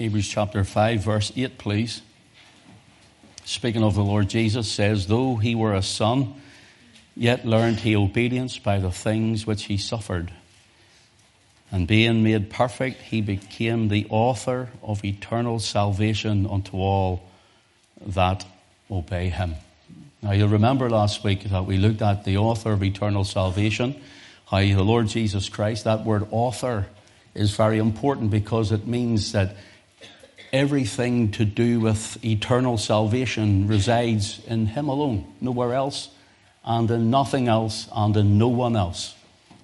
Hebrews chapter 5, verse 8, please. Speaking of the Lord Jesus, says, Though he were a son, yet learned he obedience by the things which he suffered. And being made perfect, he became the author of eternal salvation unto all that obey him. Now, you'll remember last week that we looked at the author of eternal salvation, how the Lord Jesus Christ, that word author is very important because it means that everything to do with eternal salvation resides in Him alone, nowhere else, and in nothing else, and in no one else.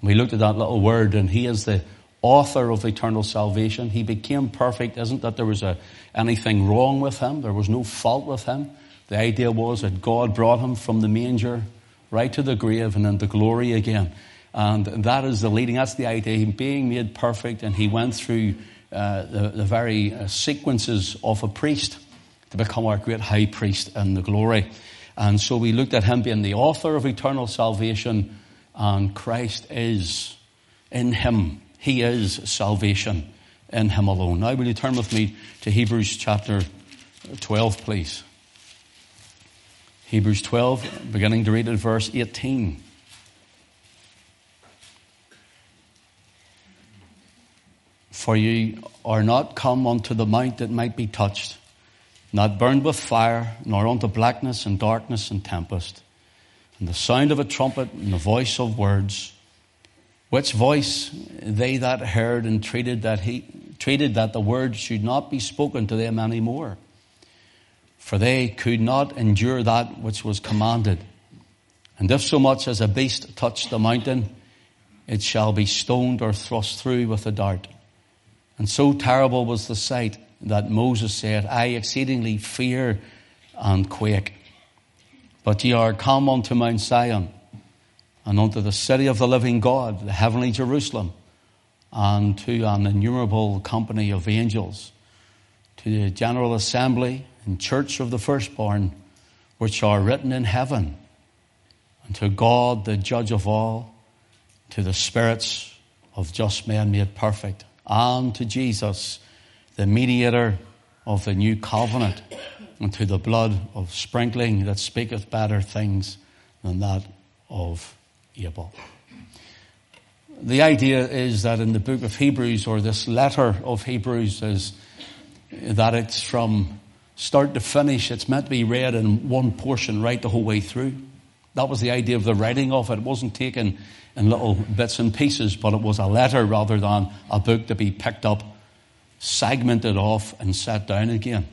We looked at that little word, and He is the author of eternal salvation. He became perfect. Isn't that there was a, anything wrong with Him? There was no fault with Him. The idea was that God brought Him from the manger right to the grave and into glory again. And that is the leading, that's the idea, Him being made perfect, and He went through uh, the, the, very uh, sequences of a priest to become our great high priest in the glory. And so we looked at him being the author of eternal salvation, and Christ is in him. He is salvation in him alone. Now, will you turn with me to Hebrews chapter 12, please? Hebrews 12, beginning to read at verse 18. For ye are not come unto the mount that might be touched, not burned with fire, nor unto blackness and darkness and tempest, and the sound of a trumpet and the voice of words, which voice they that heard entreated that he treated that the word should not be spoken to them any more. For they could not endure that which was commanded. And if so much as a beast touch the mountain, it shall be stoned or thrust through with a dart. And so terrible was the sight that Moses said, I exceedingly fear and quake. But ye are come unto Mount Zion, and unto the city of the living God, the heavenly Jerusalem, and to an innumerable company of angels, to the general assembly and church of the firstborn, which are written in heaven, and to God, the judge of all, to the spirits of just men made perfect and to Jesus, the mediator of the new covenant, and to the blood of sprinkling that speaketh better things than that of Abel. The idea is that in the book of Hebrews, or this letter of Hebrews, is that it's from start to finish, it's meant to be read in one portion right the whole way through. That was the idea of the writing of it. It wasn't taken in little bits and pieces, but it was a letter rather than a book to be picked up, segmented off, and set down again.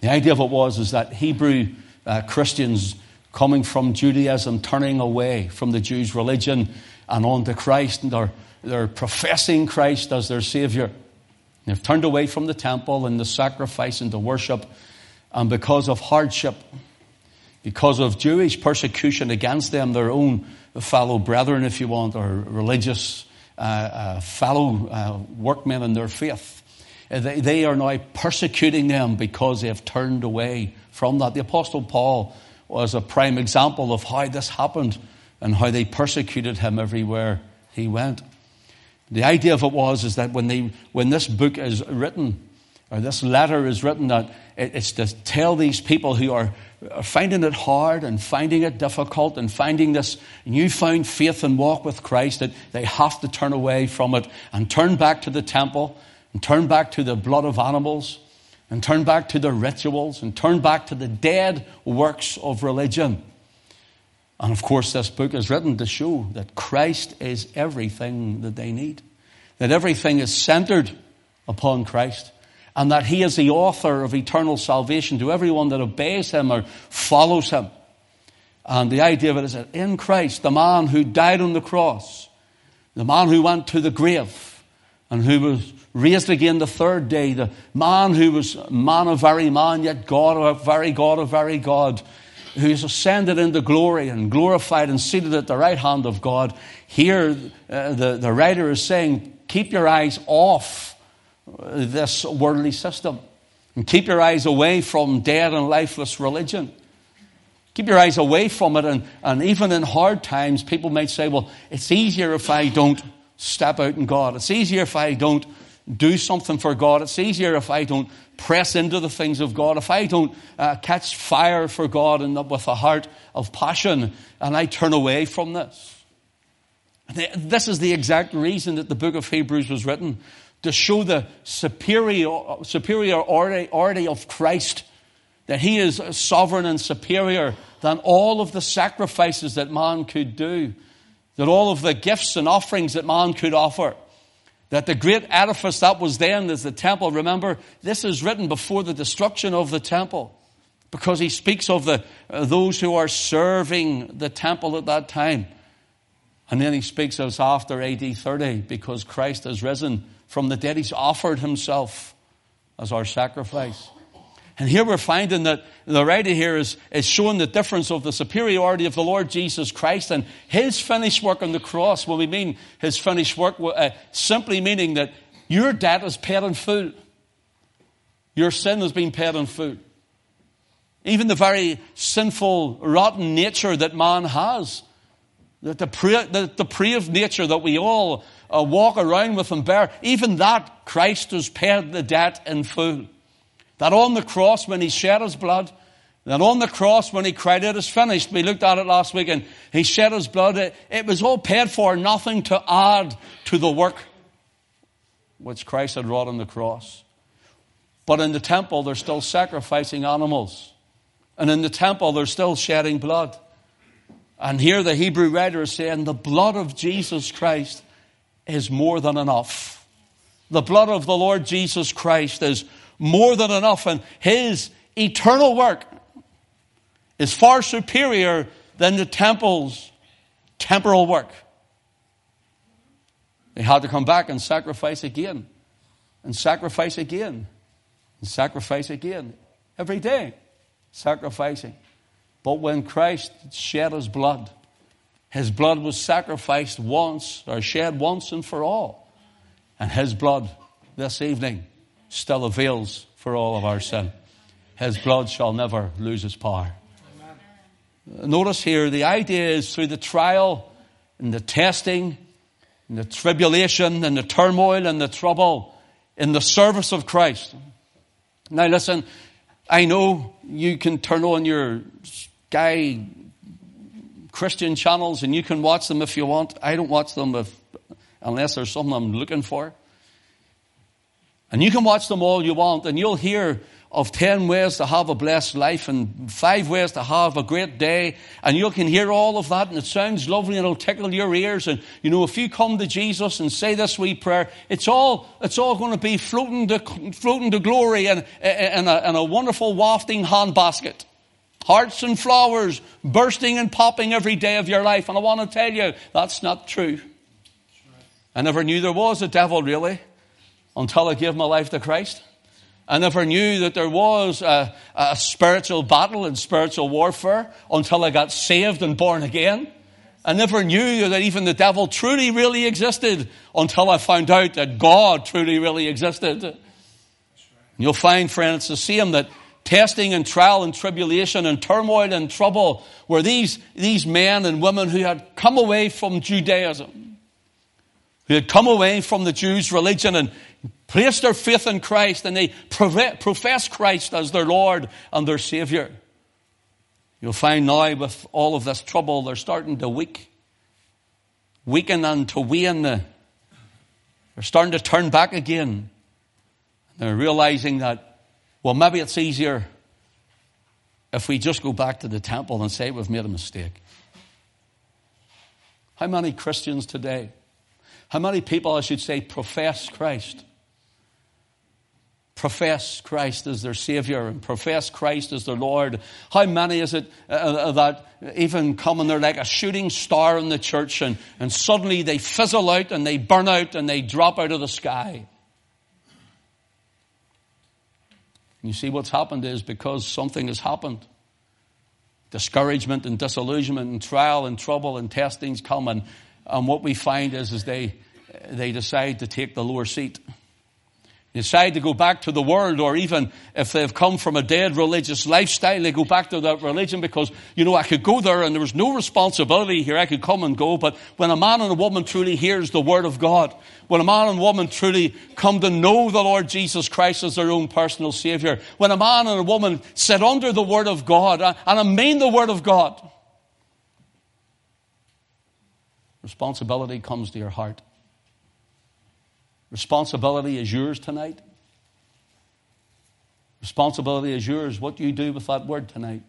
The idea of it was is that Hebrew uh, Christians coming from Judaism, turning away from the Jews' religion and on to Christ, and they're, they're professing Christ as their Savior. They've turned away from the temple and the sacrifice and the worship, and because of hardship, because of Jewish persecution against them, their own fellow brethren, if you want, or religious uh, uh, fellow uh, workmen in their faith. Uh, they, they are now persecuting them because they have turned away from that. The Apostle Paul was a prime example of how this happened and how they persecuted him everywhere he went. The idea of it was is that when, they, when this book is written, or this letter is written, that it's to tell these people who are Uh, finding it hard and finding it difficult and finding this newfound faith and walk with Christ that they have to turn away from it and turn back to the temple and turn back to the blood of animals and turn back to the rituals and turn back to the dead works of religion. And of course, this book is written to show that Christ is everything that they need, that everything is centered upon Christ and that he is the author of eternal salvation to everyone that obeys him or follows him. And the idea of it is that in Christ, the man who died on the cross, the man who went to the grave, and who was raised again the third day, the man who was man of very man, yet God of very God of very God, who is ascended into glory and glorified and seated at the right hand of God. Here, uh, the, the writer is saying, keep your eyes off this worldly system. And keep your eyes away from dead and lifeless religion. Keep your eyes away from it. And, and even in hard times, people might say, well, it's easier if I don't step out in God. It's easier if I don't do something for God. It's easier if I don't press into the things of God, if I don't uh, catch fire for God and with a heart of passion, and I turn away from this. This is the exact reason that the book of Hebrews was written to show the superior, superiority of Christ, that he is sovereign and superior than all of the sacrifices that man could do, that all of the gifts and offerings that man could offer. That the great edifice that was then is the temple. Remember, this is written before the destruction of the temple because he speaks of the, uh, those who are serving the temple at that time. And then he speaks of after AD 30 because Christ has risen from the dead. He's offered himself as our sacrifice. And here we're finding that the writer here is, is showing the difference of the superiority of the Lord Jesus Christ and his finished work on the cross. When we mean his finished work, uh, simply meaning that your debt is paid in full. Your sin has been paid in full. Even the very sinful, rotten nature that man has, the depraved nature that we all uh, walk around with and bear, even that Christ has paid the debt in full. That on the cross, when he shed his blood, that on the cross, when he cried, It is finished, we looked at it last week, and he shed his blood, it, it was all paid for, nothing to add to the work which Christ had wrought on the cross. But in the temple, they're still sacrificing animals. And in the temple, they're still shedding blood. And here the Hebrew writer is saying, The blood of Jesus Christ is more than enough. The blood of the Lord Jesus Christ is more than enough. And his eternal work is far superior than the temple's temporal work. They had to come back and sacrifice again, and sacrifice again, and sacrifice again. Every day, sacrificing. But when Christ shed his blood, his blood was sacrificed once, or shed once and for all. And his blood this evening still avails for all of our sin. His blood shall never lose its power. Amen. Notice here, the idea is through the trial and the testing and the tribulation and the turmoil and the trouble in the service of Christ. Now listen, I know you can turn on your Sky Christian channels and you can watch them if you want. I don't watch them if, unless there's something I'm looking for. And you can watch them all you want, and you'll hear of 10 ways to have a blessed life and five ways to have a great day. And you can hear all of that, and it sounds lovely, and it'll tickle your ears. And, you know, if you come to Jesus and say this wee prayer, it's all, it's all going to be floating to, floating to glory in, in, a, in a wonderful wafting handbasket. Hearts and flowers bursting and popping every day of your life. And I want to tell you, that's not true. I never knew there was a devil, really until I gave my life to Christ. I never knew that there was a, a, spiritual battle and spiritual warfare until I got saved and born again. I never knew that even the devil truly, really existed until I found out that God truly, really existed. You'll find, friends, the same that testing and trial and tribulation and turmoil and trouble were these, these men and women who had come away from Judaism, who had come away from the Jews' religion and placed their faith in Christ and they profess Christ as their Lord and their Savior. You'll find now with all of this trouble, they're starting to weak, weaken and to wane. They're starting to turn back again. They're realizing that, well, maybe it's easier if we just go back to the temple and say we've made a mistake. How many Christians today, how many people, I should say, profess Christ? profess Christ as their Savior and profess Christ as their Lord. How many is it uh, uh, that even come and they're like a shooting star in the church and, and suddenly they fizzle out and they burn out and they drop out of the sky? You see, what's happened is because something has happened. Discouragement and disillusionment and trial and trouble and testings come and, and what we find is, is they, they decide to take the lower seat. Decide to go back to the world, or even if they've come from a dead religious lifestyle, they go back to that religion because, you know, I could go there and there was no responsibility here. I could come and go. But when a man and a woman truly hears the word of God, when a man and woman truly come to know the Lord Jesus Christ as their own personal Savior, when a man and a woman sit under the word of God, uh, and I mean the word of God, responsibility comes to your heart. Responsibility is yours tonight. Responsibility is yours. What do you do with that word tonight?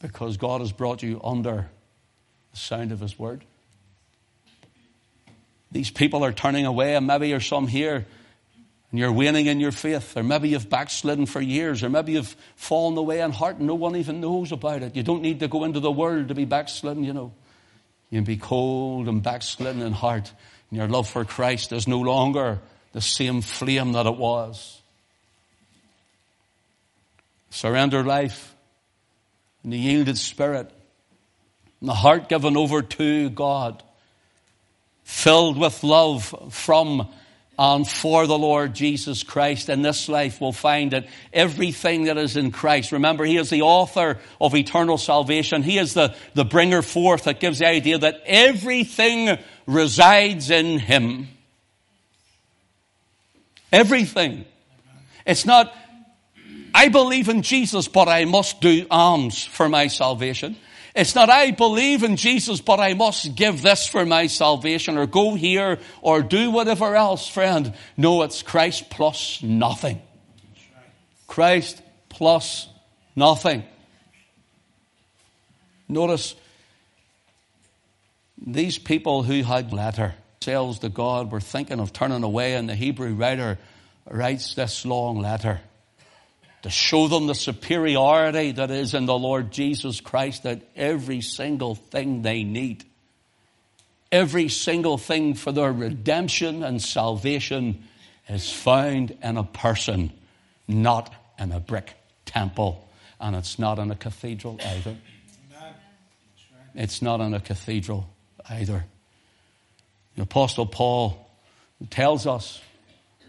Because God has brought you under the sound of His word. These people are turning away, and maybe you're some here and you're waning in your faith, or maybe you've backslidden for years, or maybe you've fallen away in heart and no one even knows about it. You don't need to go into the world to be backslidden, you know. You can be cold and backslidden in heart and your love for Christ is no longer the same flame that it was. Surrender life and the yielded spirit and the heart given over to God, filled with love from and for the Lord Jesus Christ in this life will find that everything that is in Christ, remember, He is the author of eternal salvation. He is the, the bringer forth that gives the idea that everything resides in Him. Everything. It's not, I believe in Jesus, but I must do alms for my salvation. It's not I believe in Jesus, but I must give this for my salvation or go here or do whatever else, friend. No, it's Christ plus nothing. Christ plus nothing. Notice these people who had letter themselves to God were thinking of turning away, and the Hebrew writer writes this long letter. To show them the superiority that is in the Lord Jesus Christ, that every single thing they need, every single thing for their redemption and salvation is found in a person, not in a brick temple. And it's not in a cathedral either. It's not in a cathedral either. The Apostle Paul tells us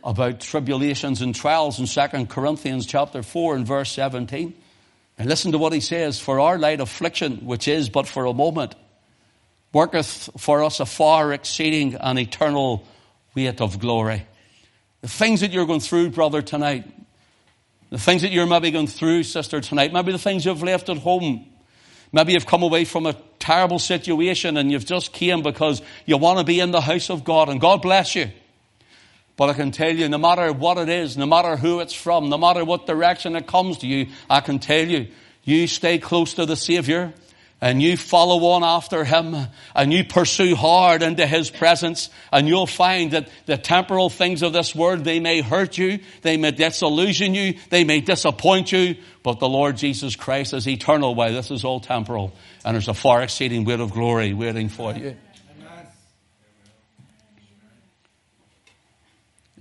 about tribulations and trials in 2 Corinthians chapter 4 and verse 17. And listen to what he says, for our light affliction, which is but for a moment, worketh for us a far exceeding and eternal weight of glory. The things that you're going through, brother, tonight, the things that you're maybe going through, sister, tonight, maybe the things you've left at home, maybe you've come away from a terrible situation and you've just came because you want to be in the house of God, and God bless you. But I can tell you, no matter what it is, no matter who it's from, no matter what direction it comes to you, I can tell you, you stay close to the Savior and you follow on after Him and you pursue hard into His presence and you'll find that the temporal things of this world, they may hurt you, they may disillusion you, they may disappoint you, but the Lord Jesus Christ is eternal. Why, this is all temporal and there's a far exceeding weight of glory waiting for you.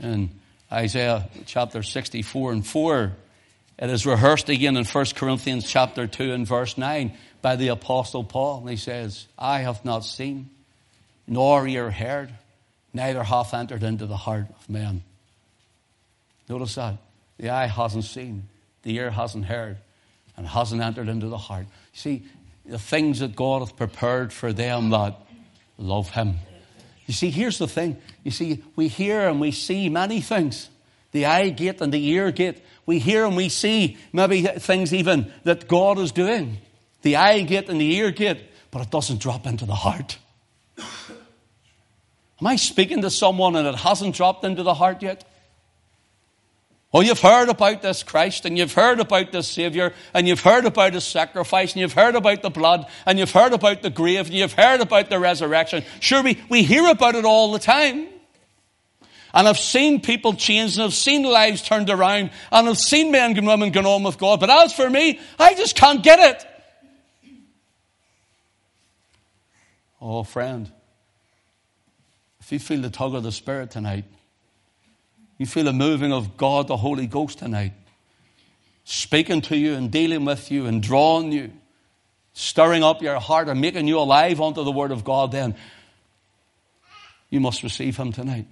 in Isaiah chapter 64 and 4. It is rehearsed again in 1 Corinthians chapter 2 and verse 9 by the apostle Paul. And he says, I have not seen, nor ear heard, neither hath entered into the heart of man. Notice that. The eye hasn't seen, the ear hasn't heard, and hasn't entered into the heart. See, the things that God hath prepared for them that love him. You see, here's the thing. You see, we hear and we see many things. The eye gate and the ear gate. We hear and we see maybe things even that God is doing. The eye gate and the ear gate, but it doesn't drop into the heart. Am I speaking to someone and it hasn't dropped into the heart yet? Oh, you've heard about this Christ and you've heard about this Savior and you've heard about His sacrifice and you've heard about the blood and you've heard about the grave and you've heard about the resurrection. Sure, we, we hear about it all the time. And I've seen people changed and I've seen lives turned around and I've seen men and women going on with God. But as for me, I just can't get it. Oh, friend, if you feel the tug of the Spirit tonight, you feel the moving of God, the Holy Ghost tonight, speaking to you and dealing with you and drawing you, stirring up your heart and making you alive unto the Word of God, then you must receive Him tonight.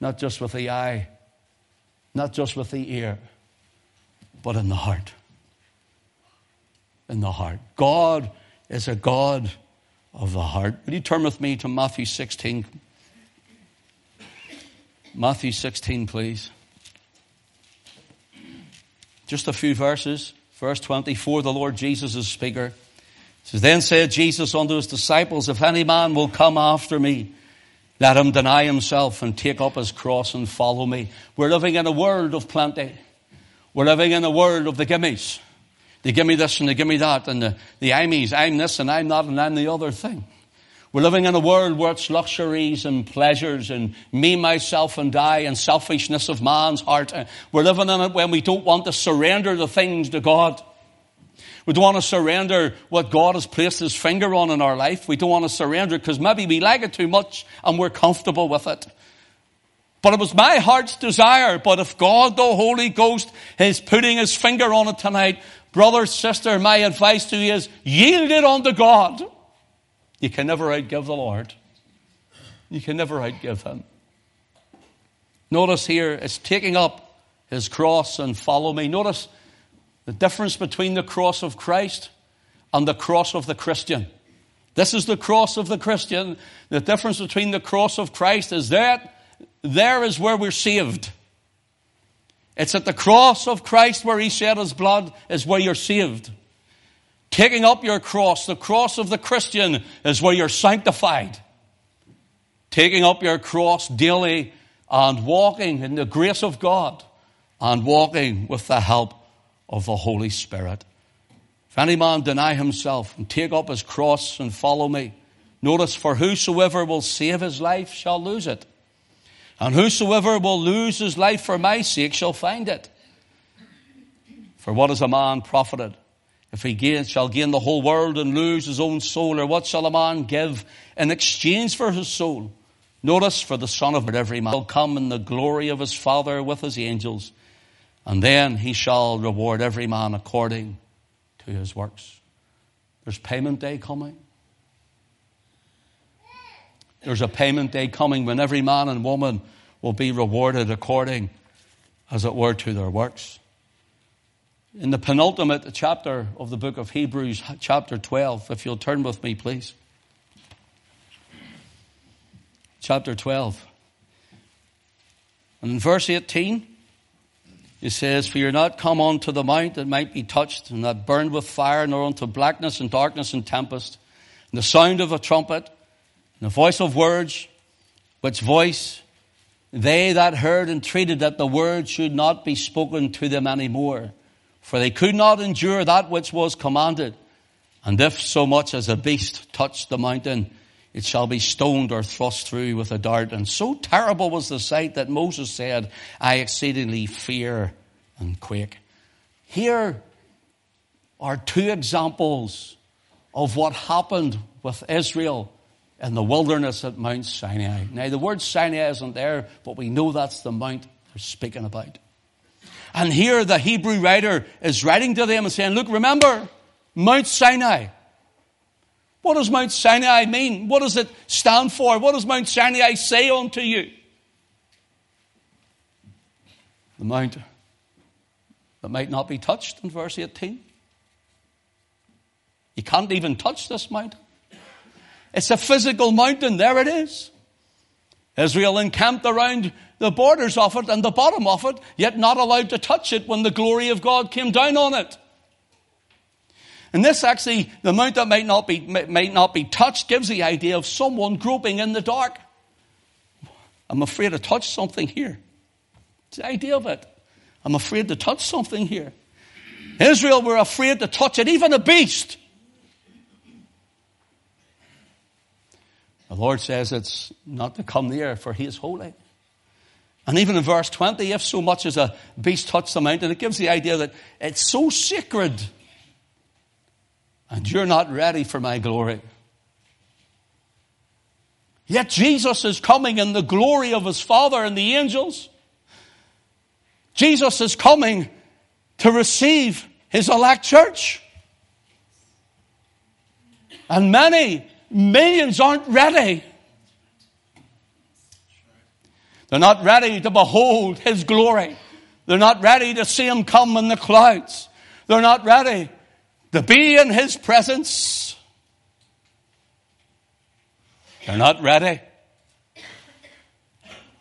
Not just with the eye, not just with the ear, but in the heart. In the heart. God is a God of the heart. Would you turn with me to Matthew 16? Matthew 16, please. Just a few verses. Verse 24, the Lord Jesus is speaker. says, Then said Jesus unto his disciples, If any man will come after me, let him deny himself and take up his cross and follow me. We're living in a world of plenty. We're living in a world of the gimmies. They give me this and they give me that and the, the I'm this and I'm that and I'm the other thing. We're living in a world where it's luxuries and pleasures and me, myself and I and selfishness of man's heart. Uh, we're living in it when we don't want to surrender the things to God. We don't want to surrender what God has placed his finger on in our life. We don't want to surrender because maybe we like it too much and we're comfortable with it. But it was my heart's desire. But if God, the Holy Ghost, is putting his finger on it tonight, brother, sister, my advice to you is yield it unto God. You can never outgive the Lord. You can never outgive Him. Notice here, it's taking up His cross and follow me. Notice the difference between the cross of Christ and the cross of the Christian. This is the cross of the Christian. The difference between the cross of Christ is that there is where we're saved. It's at the cross of Christ where He shed His blood is where you're saved. Taking up your cross, the cross of the Christian, is where you're sanctified. Taking up your cross daily and walking in the grace of God and walking with the help of the Holy Spirit. If any man deny himself and take up his cross and follow me, notice, for whosoever will save his life shall lose it. And whosoever will lose his life for my sake shall find it. For what is a man profited if he gain, shall gain the whole world and lose his own soul, or what shall a man give in exchange for his soul? Notice, for the Son of every man will come in the glory of his Father with his angels, and then he shall reward every man according to his works. There's payment day coming. There's a payment day coming when every man and woman will be rewarded according, as it were, to their works in the penultimate chapter of the book of Hebrews, chapter 12, if you'll turn with me, please. Chapter 12. And in verse 18, it says, For you're not come unto the mount that might be touched, and not burned with fire, nor unto blackness and darkness and tempest, and the sound of a trumpet, and the voice of words, which voice they that heard entreated that the word should not be spoken to them any more for they could not endure that which was commanded. And if so much as a beast touch the mountain, it shall be stoned or thrust through with a dart. And so terrible was the sight that Moses said, I exceedingly fear and quake. Here are two examples of what happened with Israel in the wilderness at Mount Sinai. Now, the word Sinai isn't there, but we know that's the mount they're speaking about. And here the Hebrew writer is writing to them and saying, look, remember Mount Sinai. What does Mount Sinai mean? What does it stand for? What does Mount Sinai say unto you? The mount that might not be touched in verse 18. You can't even touch this mountain. It's a physical mountain. There it is. Israel encamped around the borders of it and the bottom of it, yet not allowed to touch it when the glory of God came down on it. And this actually, the mount that might not be, might not be touched gives the idea of someone groping in the dark. I'm afraid to touch something here. It's the idea of it. I'm afraid to touch something here. Israel were afraid to touch it, even a beast. The Lord says it's not to come near, for he is holy. And even in verse 20, if so much as a beast touch the mountain, it gives the idea that it's so sacred. And you're not ready for my glory. Yet Jesus is coming in the glory of his Father and the angels. Jesus is coming to receive his elect church. And many, millions aren't ready. They're not ready to behold His glory. They're not ready to see him come in the clouds. They're not ready to be in his presence. They're not ready.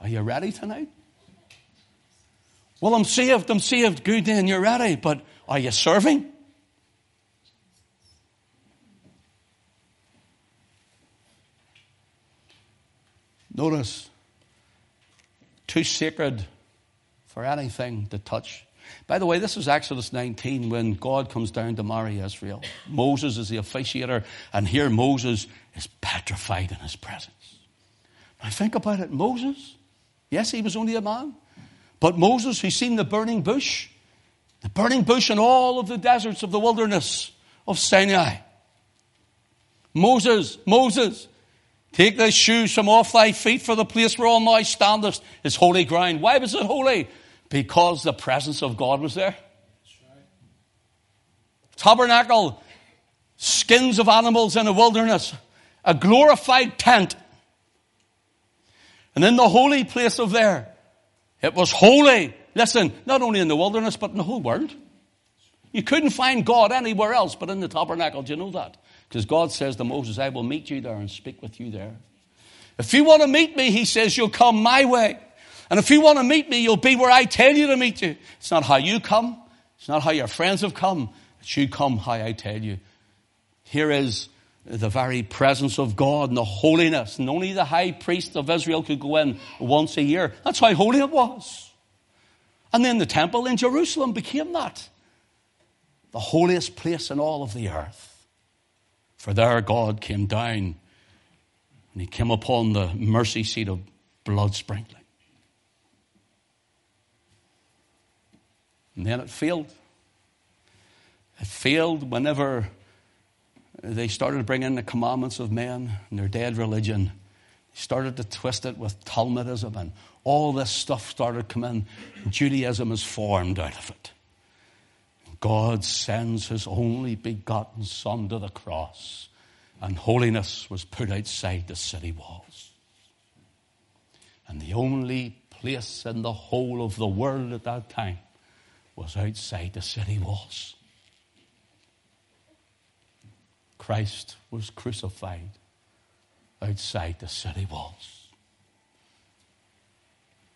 Are you ready tonight? Well, I'm saved, I'm saved. Good then, you're ready. But are you serving? Notice, too sacred for anything to touch. By the way, this is Exodus 19 when God comes down to marry Israel. Moses is the officiator, and here Moses is petrified in his presence. Now think about it. Moses, yes, he was only a man, but Moses, he's seen the burning bush, the burning bush in all of the deserts of the wilderness of Sinai. Moses, Moses, take thy shoes from off thy feet, for the place whereon thou standest is holy ground. Why was it holy? Because the presence of God was there. Tabernacle, skins of animals in a wilderness, a glorified tent. And in the holy place of there, it was holy. Listen, not only in the wilderness, but in the whole world. You couldn't find God anywhere else but in the tabernacle. Do you know that? Because God says to Moses, I will meet you there and speak with you there. If you want to meet me, he says, you'll come my way. And if you want to meet me, you'll be where I tell you to meet you. It's not how you come. It's not how your friends have come. It's you come how I tell you. Here is the very presence of God and the holiness. And only the high priest of Israel could go in once a year. That's how holy it was. And then the temple in Jerusalem became that. The holiest place in all of the earth. For there God came down and he came upon the mercy seat of blood sprinkling. And then it failed. It failed whenever they started bringing in the commandments of men and their dead religion. They started to twist it with Talmudism and all this stuff started coming. Judaism is formed out of it. God sends his only begotten Son to the cross, and holiness was put outside the city walls. And the only place in the whole of the world at that time was outside the city walls. Christ was crucified outside the city walls.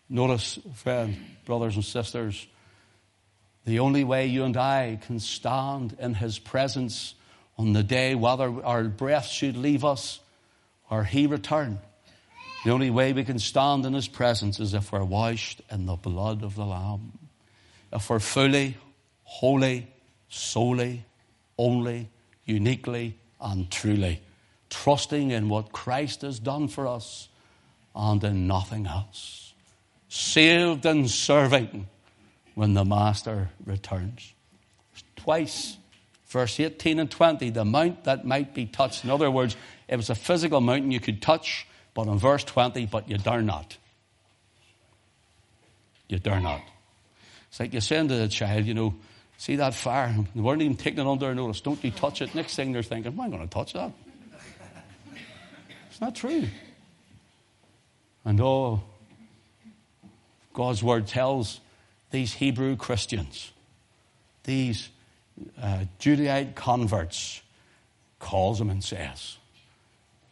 Notice, friend, brothers and sisters, the only way you and I can stand in His presence on the day, whether our breath should leave us or He return, the only way we can stand in His presence is if we're washed in the blood of the Lamb. If we're fully, wholly, solely, only, uniquely, and truly, trusting in what Christ has done for us and in nothing else. Saved and serving when the Master returns. Twice, verse 18 and 20, the mount that might be touched. In other words, it was a physical mountain you could touch, but in verse 20, but you dare not. You dare not. It's like you're saying to the child, you know, See that fire? They weren't even taking it under notice. Don't you touch it. Next thing they're thinking, am I going to touch that? It's not true. And oh, God's word tells these Hebrew Christians, these uh, Judaite converts, calls them and says,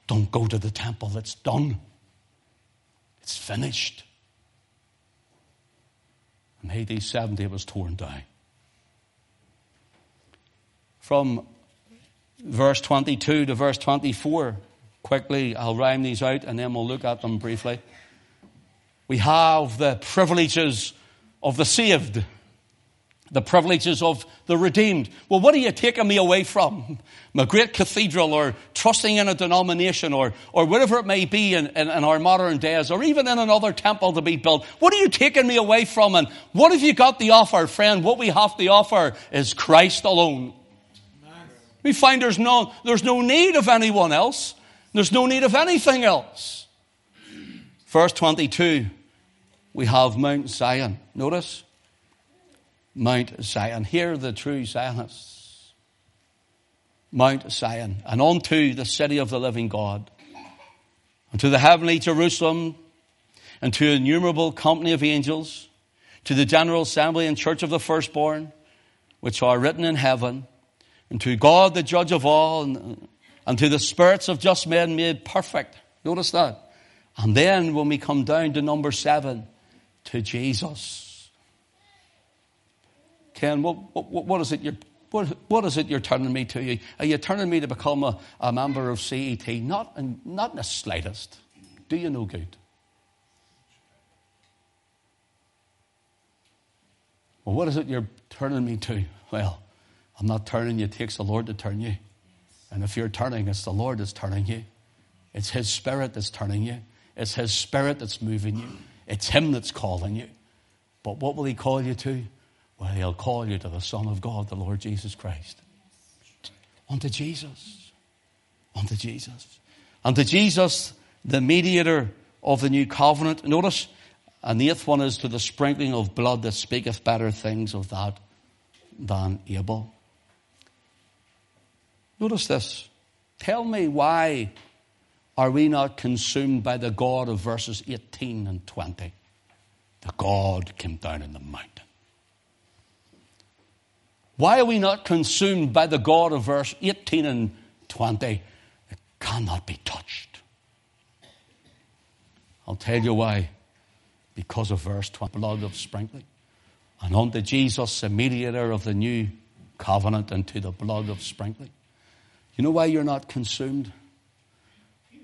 Don't go to the temple, it's done. It's finished. In AD 70, it was torn down from verse 22 to verse 24. Quickly, I'll rhyme these out and then we'll look at them briefly. We have the privileges of the saved, the privileges of the redeemed. Well, what are you taking me away from? My great cathedral or trusting in a denomination or, or whatever it may be in, in, in our modern days or even in another temple to be built. What are you taking me away from? And what have you got the offer, friend? What we have to offer is Christ alone. We find there's no, there's no need of anyone else. There's no need of anything else. Verse 22, we have Mount Zion. Notice? Mount Zion. Here the true Zionists. Mount Zion. And unto the city of the living God. And to the heavenly Jerusalem. And to innumerable company of angels to the general assembly and church of the firstborn, which are written in heaven, and to God the judge of all, and, and to the spirits of just men made perfect. Notice that. And then when we come down to number seven, to Jesus. Ken, what, what, what is it you're what, what is it you're turning me to? Are you turning me to become a, a member of CET? Not in, not in the slightest. Do you no good? Well, what is it you're turning me to? Well, I'm not turning you. It takes the Lord to turn you. And if you're turning, it's the Lord that's turning you. It's His Spirit that's turning you. It's His Spirit that's moving you. It's Him that's calling you. But what will He call you to? Well, He'll call you to the Son of God, the Lord Jesus Christ. Unto Jesus. Unto Jesus. Unto Jesus, the mediator of the new covenant. Notice, and the eighth one is to the sprinkling of blood that speaketh better things of that than Abel. Notice this. Tell me why are we not consumed by the God of verses 18 and 20? The God came down in the mountain. Why are we not consumed by the God of verse 18 and 20? It cannot be touched. I'll tell you why. Because of verse 20, blood of sprinkling. And unto Jesus, the mediator of the new covenant, and to the blood of sprinkling. You know why you're not consumed?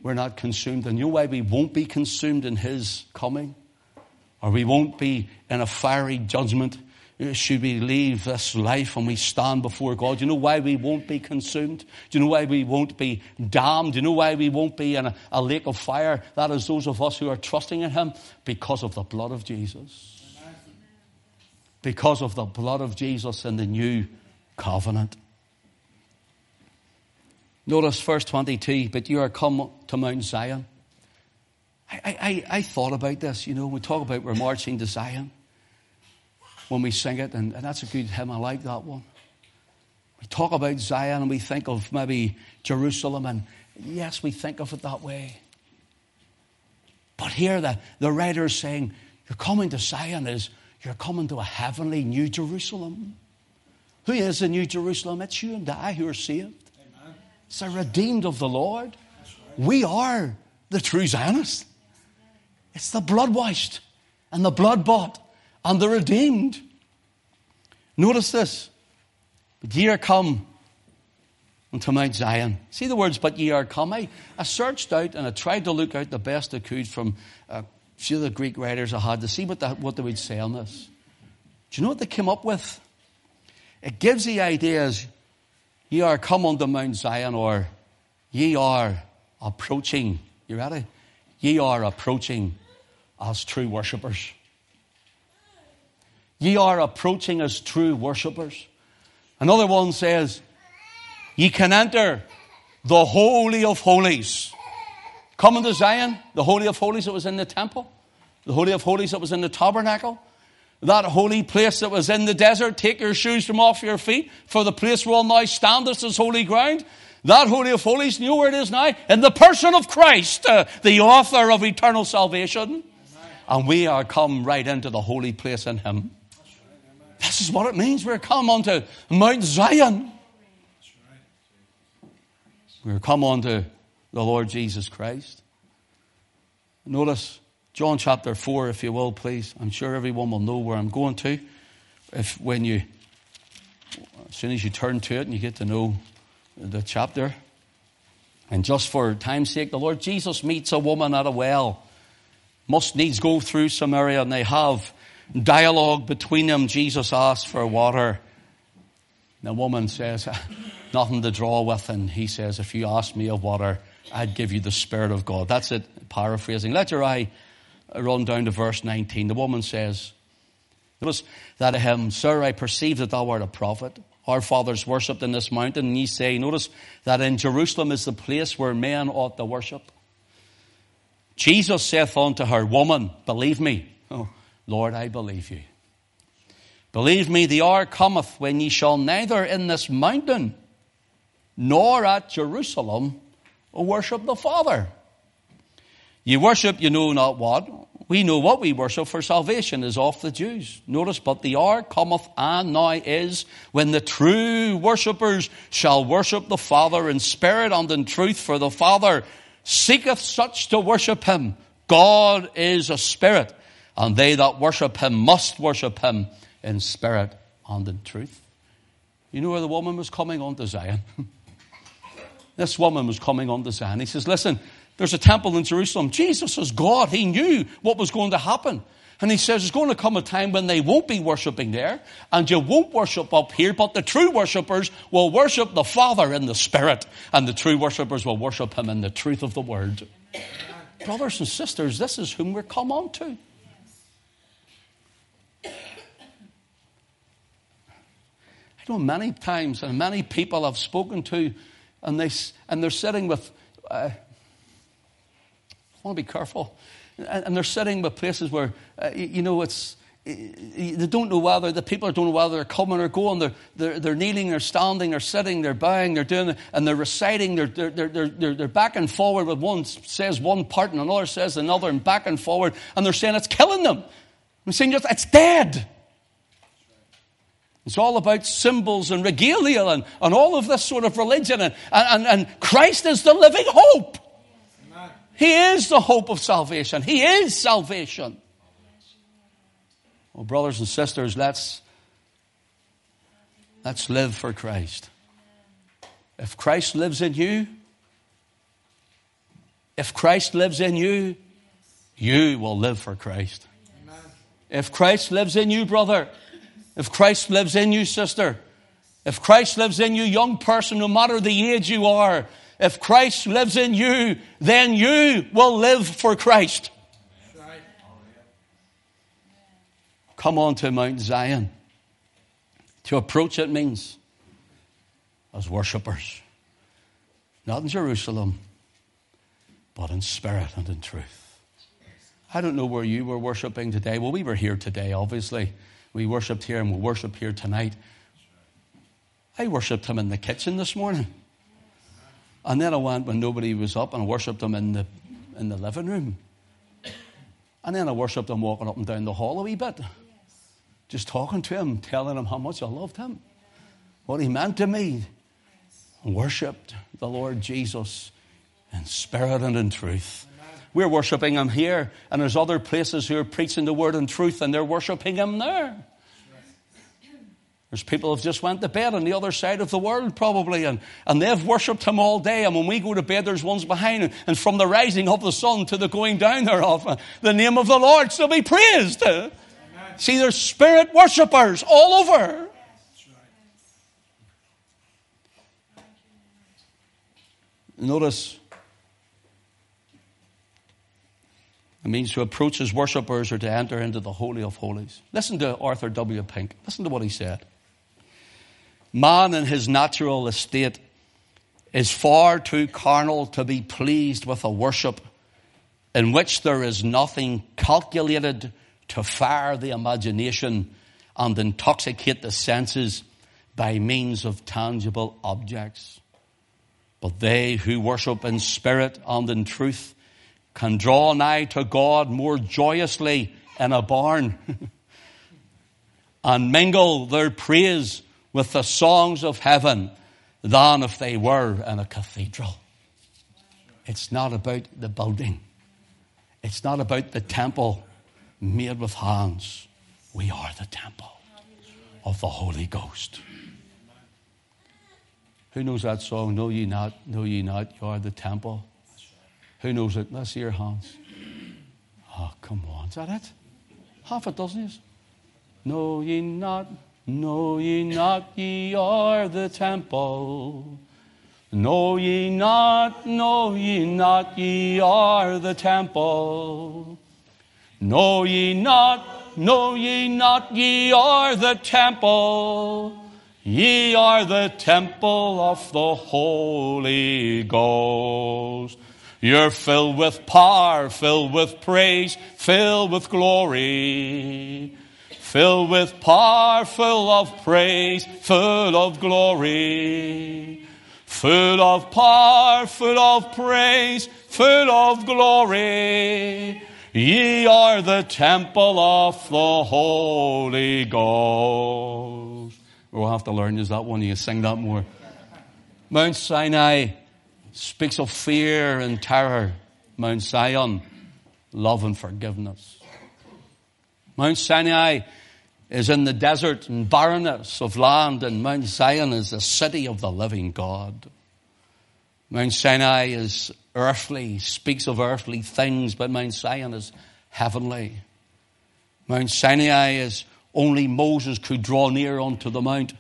We're not consumed. And you know why we won't be consumed in His coming? Or we won't be in a fiery judgment should we leave this life and we stand before God? Do you know why we won't be consumed? Do you know why we won't be damned? Do you know why we won't be in a, a lake of fire? That is those of us who are trusting in Him because of the blood of Jesus. Because of the blood of Jesus in the new covenant. Notice verse 22, but you are come to Mount Zion. I, I, I thought about this, you know, we talk about we're marching to Zion when we sing it, and, and that's a good hymn. I like that one. We talk about Zion and we think of maybe Jerusalem, and yes, we think of it that way. But here the, the writer is saying, You're coming to Zion is you're coming to a heavenly New Jerusalem. Who is the New Jerusalem? It's you and I who are saved. The redeemed of the Lord. We are the true Zionists. It's the blood washed and the blood bought and the redeemed. Notice this. But ye are come unto Mount Zion. See the words, but ye are come. I, I searched out and I tried to look out the best I could from a few of the Greek writers I had to see what, what they would say on this. Do you know what they came up with? It gives the idea as ye are come unto Mount Zion or ye are approaching. You ready? Ye are approaching as true worshippers. Ye are approaching as true worshippers. Another one says, Ye can enter the Holy of Holies. Coming to Zion, the Holy of Holies that was in the temple, the Holy of Holies that was in the tabernacle, that holy place that was in the desert, take your shoes from off your feet, for the place where now standeth is holy ground. That Holy of Holies, you know where it is now? In the person of Christ, uh, the author of eternal salvation. And we are come right into the holy place in Him. This is what it means. We're come onto Mount Zion. We're come onto the Lord Jesus Christ. Notice John chapter 4, if you will, please. I'm sure everyone will know where I'm going to. If when you, as soon as you turn to it and you get to know the chapter. And just for time's sake, the Lord Jesus meets a woman at a well. Must needs go through Samaria, and they have dialogue between them, Jesus asks for water. The woman says, nothing to draw with. And he says, if you ask me of water, I'd give you the Spirit of God. That's it, paraphrasing. Let your eye Uh, run down to verse 19. The woman says, Notice that him, Sir, I perceive that thou art a prophet. Our fathers worshipped in this mountain, and ye say, Notice that in Jerusalem is the place where men ought to worship. Jesus saith unto her, Woman, believe me. Oh, Lord, I believe you. Believe me, the hour cometh when ye shall neither in this mountain nor at Jerusalem worship the Father. Ye worship you know not what. we know what we worship for salvation is off the Jews. Notice, but the hour cometh and now is when the true worshippers shall worship the Father in spirit and in truth, for the Father seeketh such to worship him. God is a spirit, and they that worship him must worship him in spirit and in truth. You know where the woman was coming on to Zion? this woman was coming on to Zion. He says, Listen, there's a temple in Jerusalem. Jesus is God. He knew what was going to happen. And he says there's going to come a time when they won't be worshipping there, and you won't worship up here, but the true worshippers will worship the Father in the Spirit, and the true worshippers will worship Him in the truth of the Word. Brothers and sisters, this is whom we're come on to. I know many times, and many people I've spoken to, and, they, and they're sitting with. Uh, I want to be careful. And, they're sitting with places where, uh, you, you, know, it's, they don't know whether, the people don't know whether they're coming or going. They're, they're, they're kneeling, they're standing, they're sitting, they're bowing, they're doing, and they're reciting, they're, they're, they're, they're, they're back and forward with one says one part and another says another and back and forward, and they're saying it's killing them. I'm saying just, it's dead. It's all about symbols and regalia and, and all of this sort of religion. And, and, and Christ is the living hope. He is the hope of salvation. He is salvation. Well, brothers and sisters, let's, let's live for Christ. If Christ lives in you, if Christ lives in you, you will live for Christ. If Christ lives in you, brother, if Christ lives in you, sister, if Christ lives in you, young person, no matter the age you are, if Christ lives in you, then you will live for Christ. Come on to Mount Zion. To approach it means as worshippers, not in Jerusalem, but in spirit and in truth. I don't know where you were worshiping today. Well, we were here today, obviously. We worshipped here and we'll worship here tonight. I worshipped him in the kitchen this morning. And then I went when nobody was up and I worshipped him in the, in the living room. And then I worshipped him walking up and down the hall a wee bit. Just talking to him, telling him how much I loved him, what he meant to me. And worshipped the Lord Jesus in spirit and in truth. We're worshipping him here, and there's other places who are preaching the word in truth, and they're worshipping him there. There's people who've just went to bed on the other side of the world probably and, and they've worshipped him all day and when we go to bed there's ones behind and from the rising of the sun to the going down thereof uh, the name of the Lord shall be praised. Uh, see there's spirit worshippers all over. Notice it means to approach his worshippers or to enter into the Holy of Holies. Listen to Arthur W. Pink. Listen to what he said. Man in his natural estate is far too carnal to be pleased with a worship in which there is nothing calculated to fire the imagination and intoxicate the senses by means of tangible objects. But they who worship in spirit and in truth can draw nigh to God more joyously in a barn and mingle their praise with the songs of heaven than if they were in a cathedral. It's not about the building. It's not about the temple made with hands. We are the temple of the Holy Ghost. Who knows that song? Know ye not, know ye not, you are the temple. Who knows it? Let's your hands. Oh, come on. Is that it? Half a dozen is. Know ye not, Know ye not ye are the temple? Know ye not, know ye not ye are the temple? Know ye not, know ye not ye are the temple? Ye are the temple of the Holy Ghost. You're filled with power, filled with praise, filled with glory filled with power, full of praise, full of glory. Full of power, full of praise, full of glory. Ye are the temple of the Holy Ghost. We'll have to learn is that one. You sing that more. Mount Sinai speaks of fear and terror. Mount Zion, love and forgiveness. Mount Sinai is in the desert and barrenness of land, and Mount Zion is the city of the living God. Mount Sinai is earthly, speaks of earthly things, but Mount Zion is heavenly. Mount Sinai is only Moses could draw near unto the mount,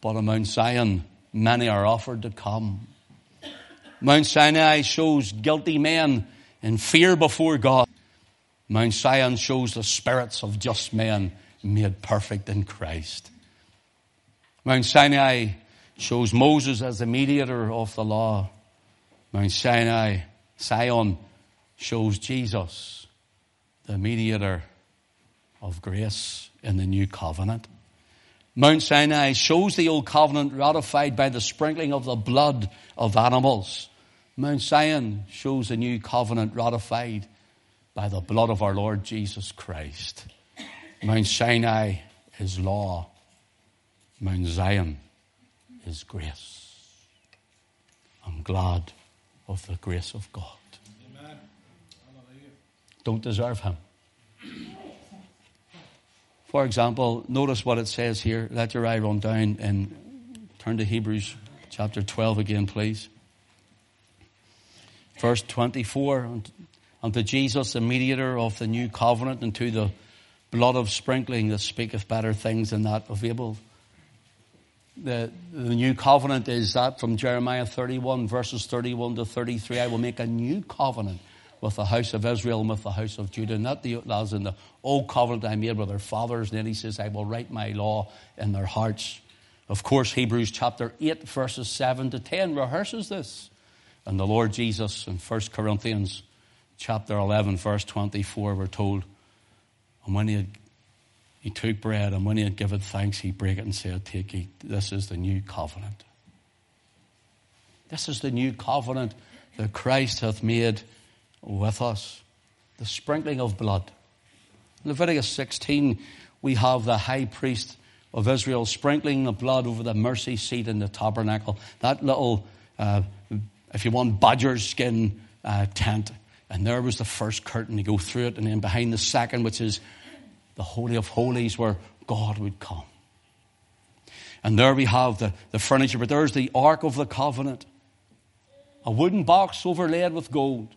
but on Mount Zion many are offered to come. Mount Sinai shows guilty men in fear before God. Mount Zion shows the spirits of just men made perfect in Christ. Mount Sinai shows Moses as the mediator of the law. Mount Sinai, Zion shows Jesus, the mediator of grace in the new covenant. Mount Sinai shows the old covenant ratified by the sprinkling of the blood of animals. Mount Zion shows the new covenant ratified by the blood of our Lord Jesus Christ. Mount Sinai is law. Mount Zion is grace. I'm glad of the grace of God. Amen. Don't deserve Him. For example, notice what it says here. Let your eye run down and turn to Hebrews chapter 12 again, please. Verse 24 Unto Jesus, the mediator of the new covenant, and to the blood of sprinkling that speaketh better things than that of Abel. The, the new covenant is that from Jeremiah 31, verses 31 to 33. I will make a new covenant with the house of Israel and with the house of Judah. Not the, as in the old covenant I made with their fathers. And then he says, I will write my law in their hearts. Of course, Hebrews chapter 8, verses 7 to 10 rehearses this. And the Lord Jesus in 1 Corinthians chapter 11, verse 24, we're told, and when he, had, he took bread, and when he had given thanks, he brake it and said, Take, eat. This is the new covenant. This is the new covenant that Christ hath made with us. The sprinkling of blood. Leviticus 16, we have the high priest of Israel sprinkling the blood over the mercy seat in the tabernacle. That little uh, if you want, badger skin uh, tent. And there was the first curtain to go through it, and then behind the second, which is the Holy of Holies, where God would come. And there we have the, the furniture, but there's the Ark of the Covenant. A wooden box overlaid with gold.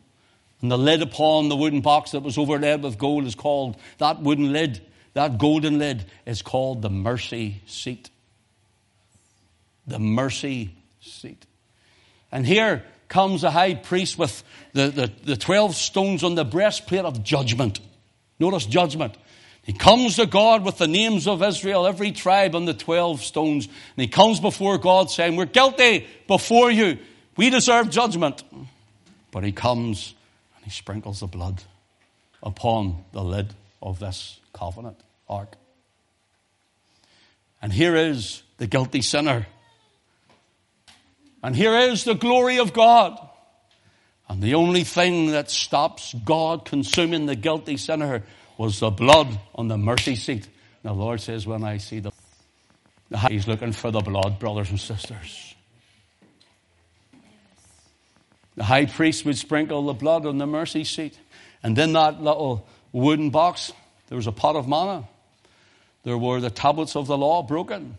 And the lid upon the wooden box that was overlaid with gold is called, that wooden lid, that golden lid is called the mercy seat. The mercy seat. And here comes the high priest with the, the, the 12 stones on the breastplate of judgment. Notice judgment. He comes to God with the names of Israel, every tribe on the 12 stones. And he comes before God saying, We're guilty before you. We deserve judgment. But he comes and he sprinkles the blood upon the lid of this covenant ark. And here is the guilty sinner and here is the glory of God. And the only thing that stops God consuming the guilty sinner was the blood on the mercy seat. the Lord says, when I see the, He's looking for the blood, brothers and sisters. The high priest would sprinkle the blood on the mercy seat. And then that little wooden box, there was a pot of manna. There were the tablets of the law broken.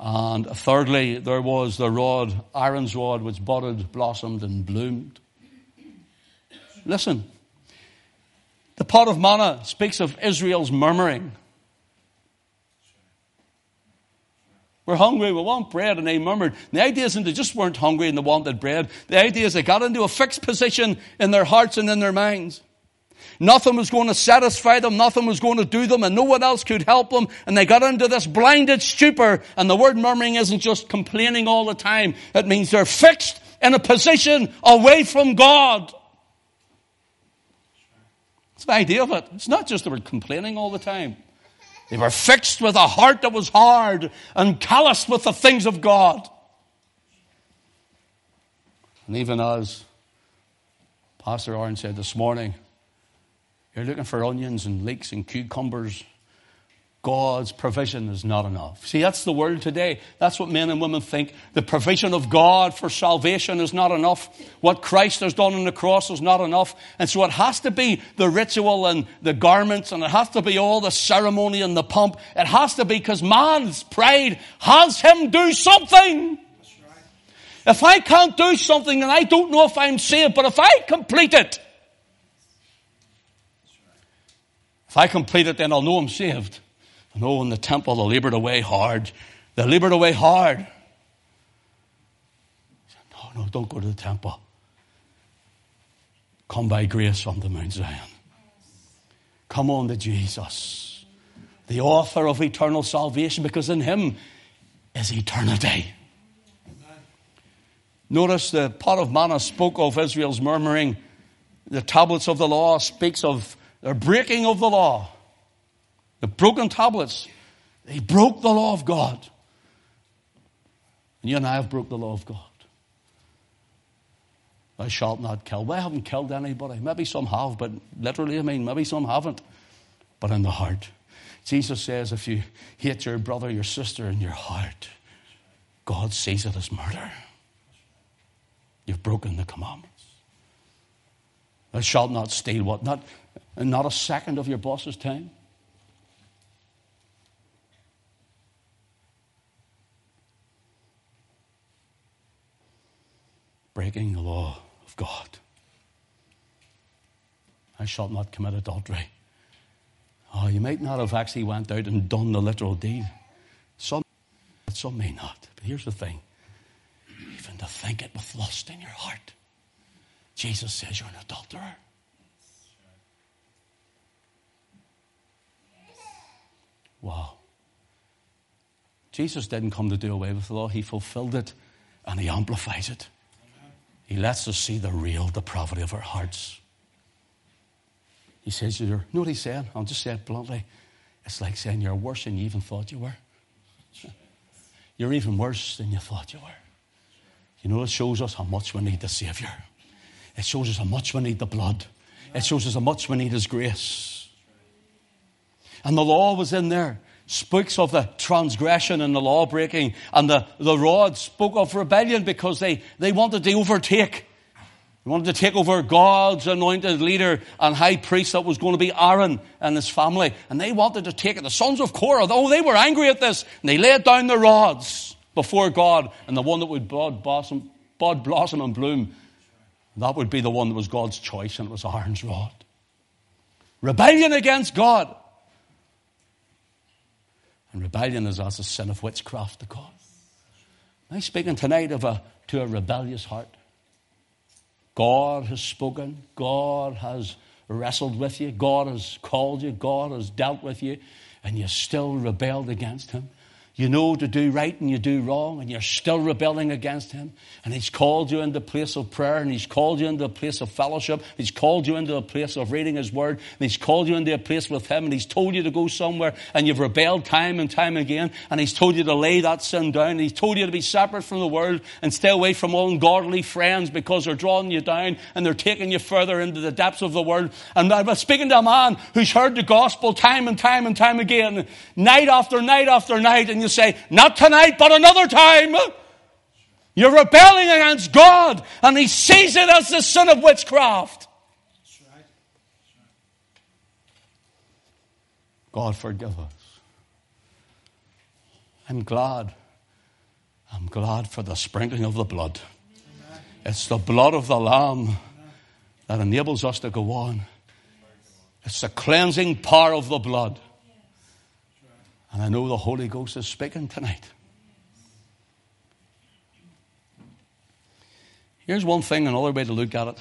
And thirdly, there was the rod, Aaron's rod, which budded, blossomed, and bloomed. Listen, the pot of manna speaks of Israel's murmuring. We're hungry, we want bread, and they murmured. And the idea isn't they just weren't hungry and they wanted bread. The idea is they got into a fixed position in their hearts and in their minds. Nothing was going to satisfy them. Nothing was going to do them and no one else could help them. And they got into this blinded stupor. And the word murmuring isn't just complaining all the time. It means they're fixed in a position away from God. It's the idea of it. It's not just they were complaining all the time. They were fixed with a heart that was hard and calloused with the things of God. And even as Pastor Aaron said this morning, You're looking for onions and leeks and cucumbers. God's provision is not enough. See, that's the world today. That's what men and women think. The provision of God for salvation is not enough. What Christ has done on the cross is not enough. And so it has to be the ritual and the garments and it has to be all the ceremony and the pomp. It has to be because man's pride has him do something. If I can't do something and I don't know if I'm saved, but if I complete it, if I complete it, then I'll know I'm saved. And oh, in the temple, they labored away hard. They labored away hard. No, no, don't go to the temple. Come by grace unto Mount Zion. Come on to Jesus, the author of eternal salvation, because in him is eternity. Notice the pot of manna spoke of Israel's murmuring. The tablets of the law speaks of their breaking of the law. The broken tablets, they broke the law of God. And you and I have broke the law of God. Thou shalt not kill. Well, I haven't killed anybody. Maybe some have, but literally, I mean, maybe some haven't. But in the heart. Jesus says if you hate your brother, your sister in your heart, God sees it as murder. You've broken the commandments. Thou shalt not steal what? Not, not a second of your boss's time. breaking the law of God. I shall not commit adultery. Oh, you might not have actually went out and done the literal deed. Some, some may not. But here's the thing. Even to think it with lust in your heart. Jesus says you're an adulterer. Wow. Jesus didn't come to do away with the law. He fulfilled it and he amplifies it. He lets us see the real depravity of our hearts. He says, you're, know what he said? I'll just say it bluntly. It's like saying you're worse than you even thought you were. You're even worse than you thought you were. You know, it shows us how much we need the Savior. It shows us how much we need the blood. It shows us how much we need His grace. And the law was in there speaks of the transgression and the law breaking, and the, the rod spoke of rebellion because they, they wanted to overtake. They wanted to take over God's anointed leader and high priest that was going to be Aaron and his family. And they wanted to take it. The sons of Korah, oh, they were angry at this. And they laid down the rods before God. And the one that would bud blossom, bud blossom and bloom, that would be the one that was God's choice, and it was Aaron's rod. Rebellion against God. And rebellion is as a sin of witchcraft to God. I'm speaking tonight of a, to a rebellious heart. God has spoken. God has wrestled with you. God has called you. God has dealt with you. And you still rebelled against Him. You know to do right and you do wrong, and you're still rebelling against Him. And He's called you into a place of prayer, and He's called you into a place of fellowship. He's called you into a place of reading His Word, and He's called you into a place with Him, and He's told you to go somewhere, and you've rebelled time and time again, and He's told you to lay that sin down, and He's told you to be separate from the world and stay away from all ungodly friends because they're drawing you down and they're taking you further into the depths of the world. And I'm speaking to a man who's heard the gospel time and time and time again, night after night after night, and you say, Not tonight, but another time. You're rebelling against God, and He sees it as the sin of witchcraft. God, forgive us. I'm glad. I'm glad for the sprinkling of the blood. It's the blood of the Lamb that enables us to go on. It's the cleansing power of the blood. And I know the Holy Ghost is speaking tonight. Here's one thing, another way to look at it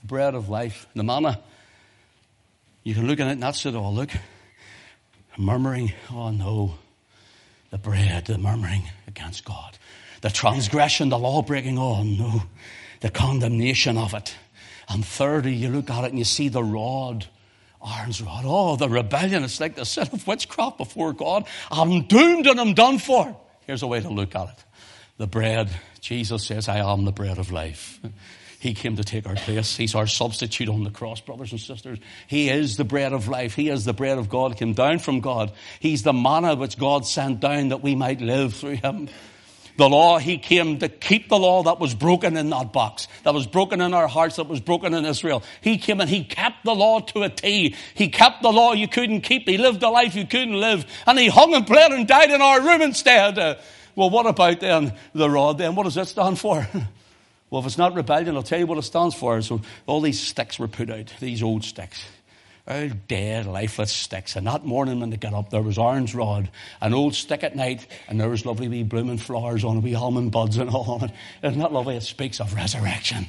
the bread of life, the manna. You can look at it and that's it all. Look, murmuring, oh no. The bread, the murmuring against God. The transgression, the law breaking, oh no. The condemnation of it. And thirdly, you look at it and you see the rod Aaron's rod. Oh, the rebellion. It's like the sin of witchcraft before God. I'm doomed and I'm done for. Here's a way to look at it. The bread. Jesus says, I am the bread of life. He came to take our place. He's our substitute on the cross, brothers and sisters. He is the bread of life. He is the bread of God, came down from God. He's the manna which God sent down that we might live through him. The law, he came to keep the law that was broken in that box, that was broken in our hearts, that was broken in Israel. He came and he kept the law to a T. He kept the law you couldn't keep. He lived a life you couldn't live. And he hung and bled and died in our room instead. Uh, well, what about then the rod then? What does that stand for? well, if it's not rebellion, I'll tell you what it stands for. So all these sticks were put out, these old sticks Oh, old dead, lifeless sticks. And that morning when they got up, there was Aaron's rod, an old stick at night, and there was lovely wee blooming flowers on wee almond buds and all on it. Isn't that lovely? It speaks of resurrection.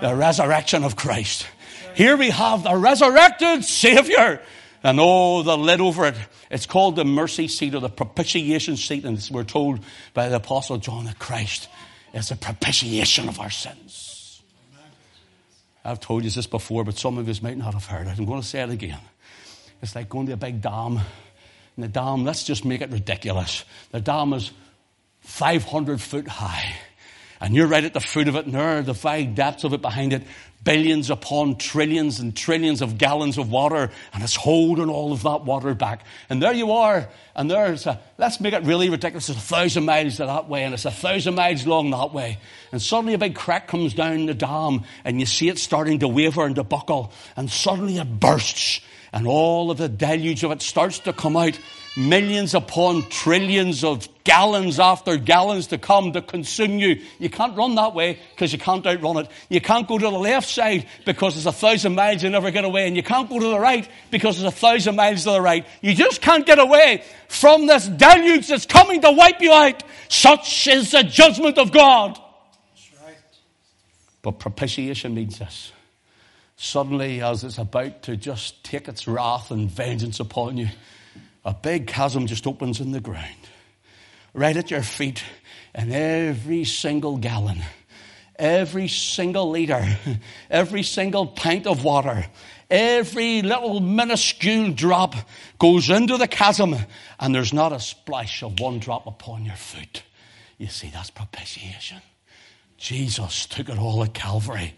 The resurrection of Christ. Here we have the resurrected Savior. And oh, the lid over it. It's called the mercy seat or the propitiation seat. And we're told by the Apostle John that Christ is the propitiation of our sins. I've told you this before, but some of you might not have heard it. I'm going to say it again. It's like going to a big dam. And the dam, let's just make it ridiculous. The dam is 500 foot high. And you're right at the foot of it, are the five depths of it behind it billions upon trillions and trillions of gallons of water, and it's holding all of that water back. And there you are, and there's a, let's make it really ridiculous, it's a thousand miles that way, and it's a thousand miles long that way. And suddenly a big crack comes down the dam, and you see it starting to waver and to buckle, and suddenly it bursts, and all of the deluge of it starts to come out, millions upon trillions of gallons after gallons to come to consume you. You can't run that way because you can't outrun it. You can't go to the left side because there's a thousand miles you never get away. And you can't go to the right because there's a thousand miles to the right. You just can't get away from this deluge that's coming to wipe you out. Such is the judgment of God. Right. But propitiation means this. Suddenly, as it's about to just take its wrath and vengeance upon you, a big chasm just opens in the ground right at your feet, and every single gallon, every single liter, every single pint of water, every little minuscule drop goes into the chasm, and there's not a splash of one drop upon your foot. You see, that's propitiation. Jesus took it all at Calvary.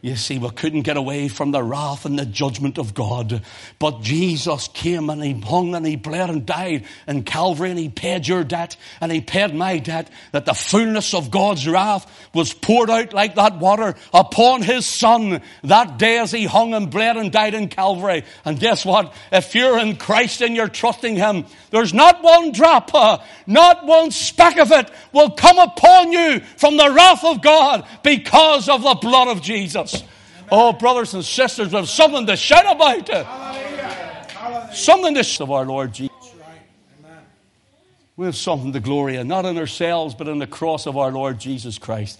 You see, we couldn't get away from the wrath and the judgment of God. But Jesus came and he hung and he bled and died in Calvary and he paid your debt and he paid my debt that the fullness of God's wrath was poured out like that water upon his son that day as he hung and bled and died in Calvary. And guess what? If you're in Christ and you're trusting him, there's not one drop, uh, not one speck of it will come upon you from the wrath of God because of the blood of Jesus. Oh, brothers and sisters, we have something to shout about. It. Something to shout of our Lord Jesus. We have something to glory in, not in ourselves, but in the cross of our Lord Jesus Christ.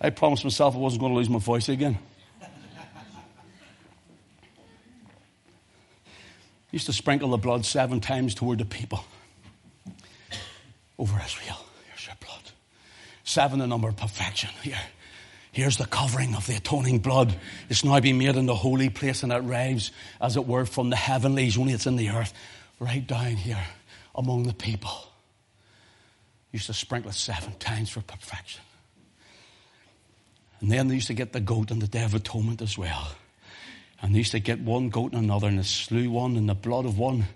I promised myself I wasn't going to lose my voice again. used to sprinkle the blood seven times toward the people over Israel. Here's your blood. Seven, the number of perfection. Here. Here's the covering of the atoning blood. It's now been made in the holy place and it arrives, as it were, from the heavenlies, only it's in the earth, right down here among the people. Used to sprinkle it seven times for perfection. And then they used to get the goat on the Day of Atonement as well. And they used to get one goat and another, and they slew one, and the blood of one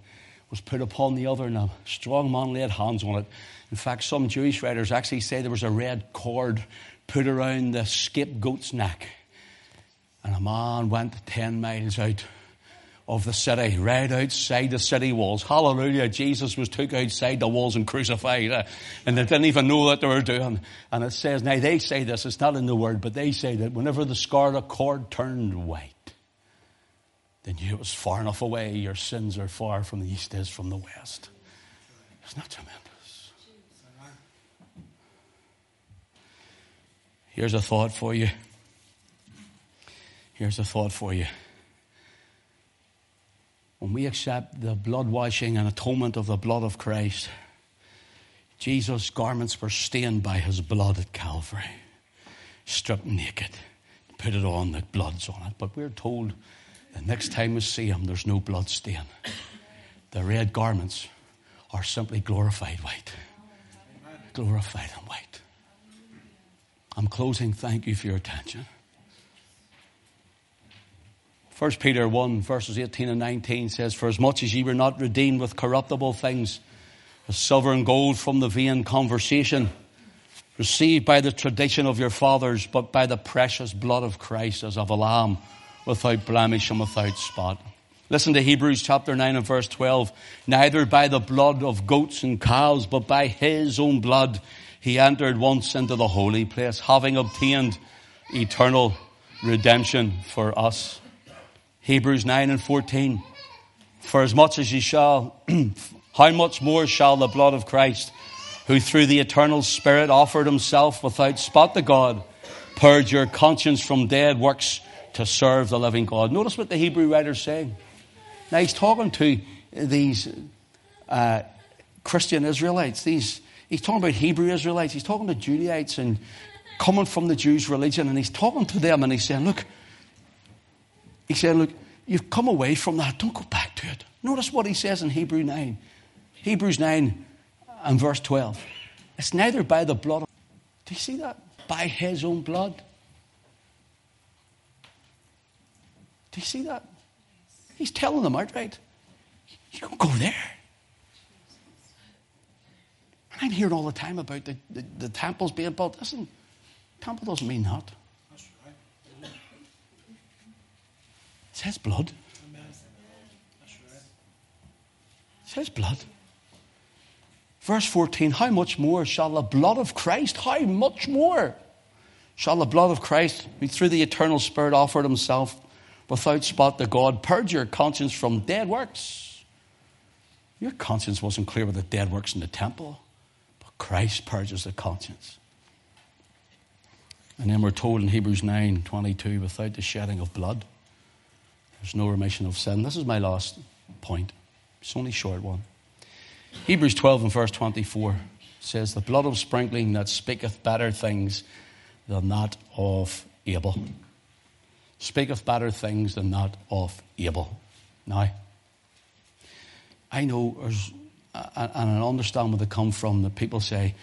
was put upon the other, and a strong man laid hands on it. In fact, some Jewish writers actually say there was a red cord put around the scapegoat's neck. And a man went 10 miles out of the city, right outside the city walls. Hallelujah. Jesus was took outside the walls and crucified. Uh, and they didn't even know what they were doing. And it says, now they say this, it's not in the word, but they say that whenever the scarlet cord turned white, then you it was far enough away. Your sins are far from the east is from the west. It's not tremendous. Here's a thought for you. Here's a thought for you. When we accept the blood washing and atonement of the blood of Christ, Jesus' garments were stained by his blood at Calvary, stripped naked, put it on, the blood's on it. But we're told the next time we see him, there's no blood stain. The red garments are simply glorified white. Glorified and white. I'm closing. Thank you for your attention. 1 Peter 1, verses 18 and 19 says, For as much as ye were not redeemed with corruptible things, as silver and gold from the vain conversation, received by the tradition of your fathers, but by the precious blood of Christ as of a lamb, without blemish and without spot. Listen to Hebrews chapter 9 and verse 12. Neither by the blood of goats and cows, but by his own blood he entered once into the holy place, having obtained eternal redemption for us. Hebrews 9 and 14. For as much as ye shall, how much more shall the blood of Christ, who through the eternal Spirit offered himself without spot to God, purge your conscience from dead works to serve the living God. Notice what the Hebrew writer's saying. Now he's talking to these uh, Christian Israelites. These he's talking about Hebrew Israelites. He's talking to Judaites and coming from the Jews' religion, and he's talking to them and he's saying, "Look, he said, Look, you've come away from that. Don't go back to it. Notice what he says in Hebrew 9. Hebrews 9 and verse 12. It's neither by the blood. Of, do you see that? By his own blood. Do you see that? He's telling them outright. You don't go there. And I'm hearing all the time about the, the, the temples being built. Listen, temple doesn't mean that. It says blood. It says blood. Verse 14, how much more shall the blood of Christ, how much more shall the blood of Christ, who through the eternal Spirit offered himself without spot to God, purge your conscience from dead works? Your conscience wasn't clear with the dead works in the temple, Christ purges the conscience. And then we're told in Hebrews 9 22, without the shedding of blood, there's no remission of sin. This is my last point. It's only a short one. Hebrews 12 and verse 24 says, The blood of sprinkling that speaketh better things than that of Abel. Speaketh better things than that of Abel. Now, I know there's, Uh, and I understand where they come from, that people say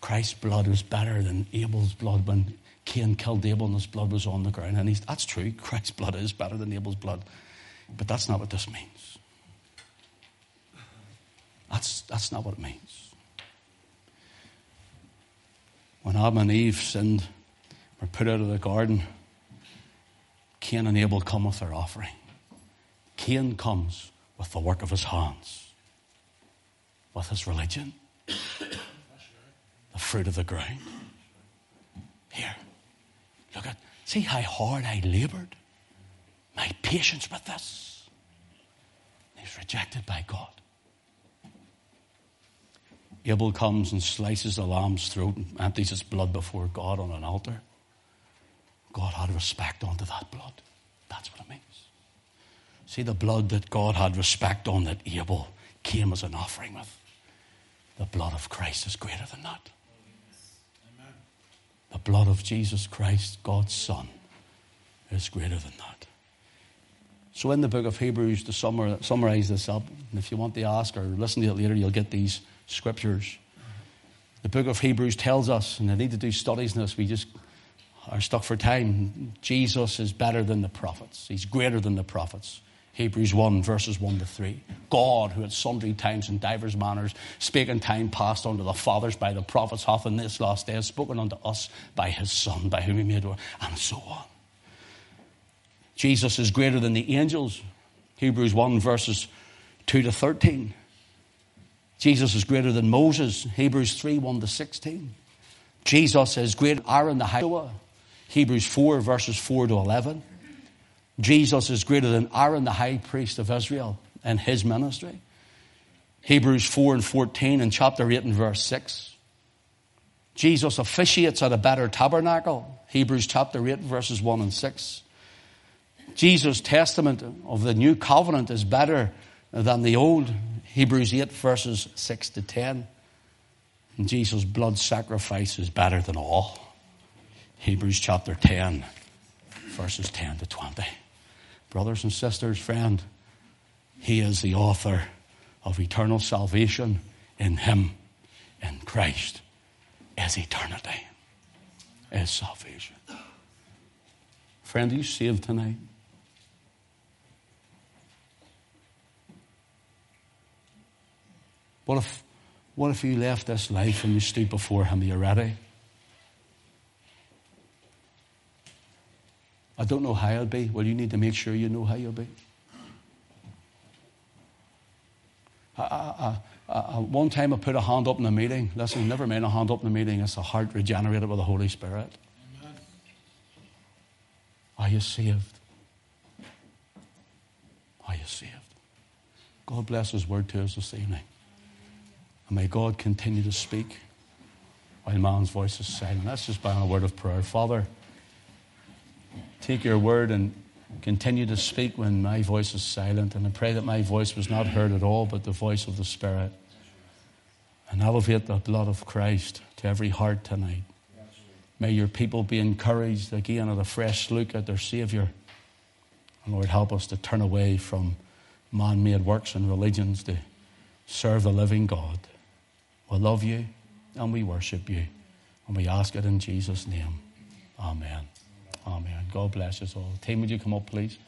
Christ's blood was better than Abel's blood when Cain killed Abel and his blood was on the ground. And that's true. Christ's blood is better than Abel's blood. But that's not what this means. That's, that's not what it means. When Adam and Eve sinned, were put out of the garden, Cain and Abel come with their offering. Cain comes with the work of his hands, with his religion, the fruit of the ground. Here, Look at, see how hard I labored? My patience with this. He's rejected by God. Abel comes and slices the lamb's throat and empties its blood before God on an altar. God had respect unto that blood. That's what it means. See, the blood that God had respect on that Abel came as an offering with. The blood of Christ is greater than that. The blood of Jesus Christ, God's Son, is greater than that. So, in the book of Hebrews, to summarize this up, and if you want to ask or listen to it later, you'll get these scriptures. The book of Hebrews tells us, and I need to do studies in this, we just are stuck for time. Jesus is better than the prophets, He's greater than the prophets. Hebrews 1, verses 1 to 3. God, who at sundry times and divers manners spake in time past unto the fathers by the prophets, hath in this last day spoken unto us by his Son, by whom he made war, and so on. Jesus is greater than the angels. Hebrews 1, verses 2 to 13. Jesus is greater than Moses. Hebrews 3, 1 to 16. Jesus is greater than Aaron the high. Hebrews 4, verses 4 to 11. Jesus is greater than Aaron, the high priest of Israel, and his ministry. Hebrews 4 and 14 and chapter 8 and verse 6. Jesus officiates at a better tabernacle. Hebrews chapter 8 verses 1 and 6. Jesus' testament of the new covenant is better than the old. Hebrews 8 verses 6 to 10. And Jesus' blood sacrifice is better than all. Hebrews chapter 10 verses 10 to 20 Brothers and sisters, friend, He is the author of eternal salvation in Him, in Christ, is eternity, is salvation. Friend, are you saved tonight? What if, what if you left this life and you stood before Him? Are you ready? I don't know how I'll be. Well, you need to make sure you know how you'll be. I, I, I, one time I put a hand up in a meeting. Listen, never mind a hand up in a meeting. It's a heart regenerated by the Holy Spirit. Amen. Are you saved? Are you saved? God bless His word to us this evening. And may God continue to speak while man's voice is silent. Let's just bow in a word of prayer. Father, take your word and continue to speak when my voice is silent. And I pray that my voice was not heard at all, but the voice of the Spirit. And elevate the blood of Christ to every heart tonight. May your people be encouraged again at a fresh look at their Savior. And Lord, help us to turn away from man made works and religions to serve the living God. We love you and we worship you. And we ask it in Jesus' name. Amen. Amen. God bless us all. Team, would you come up, please?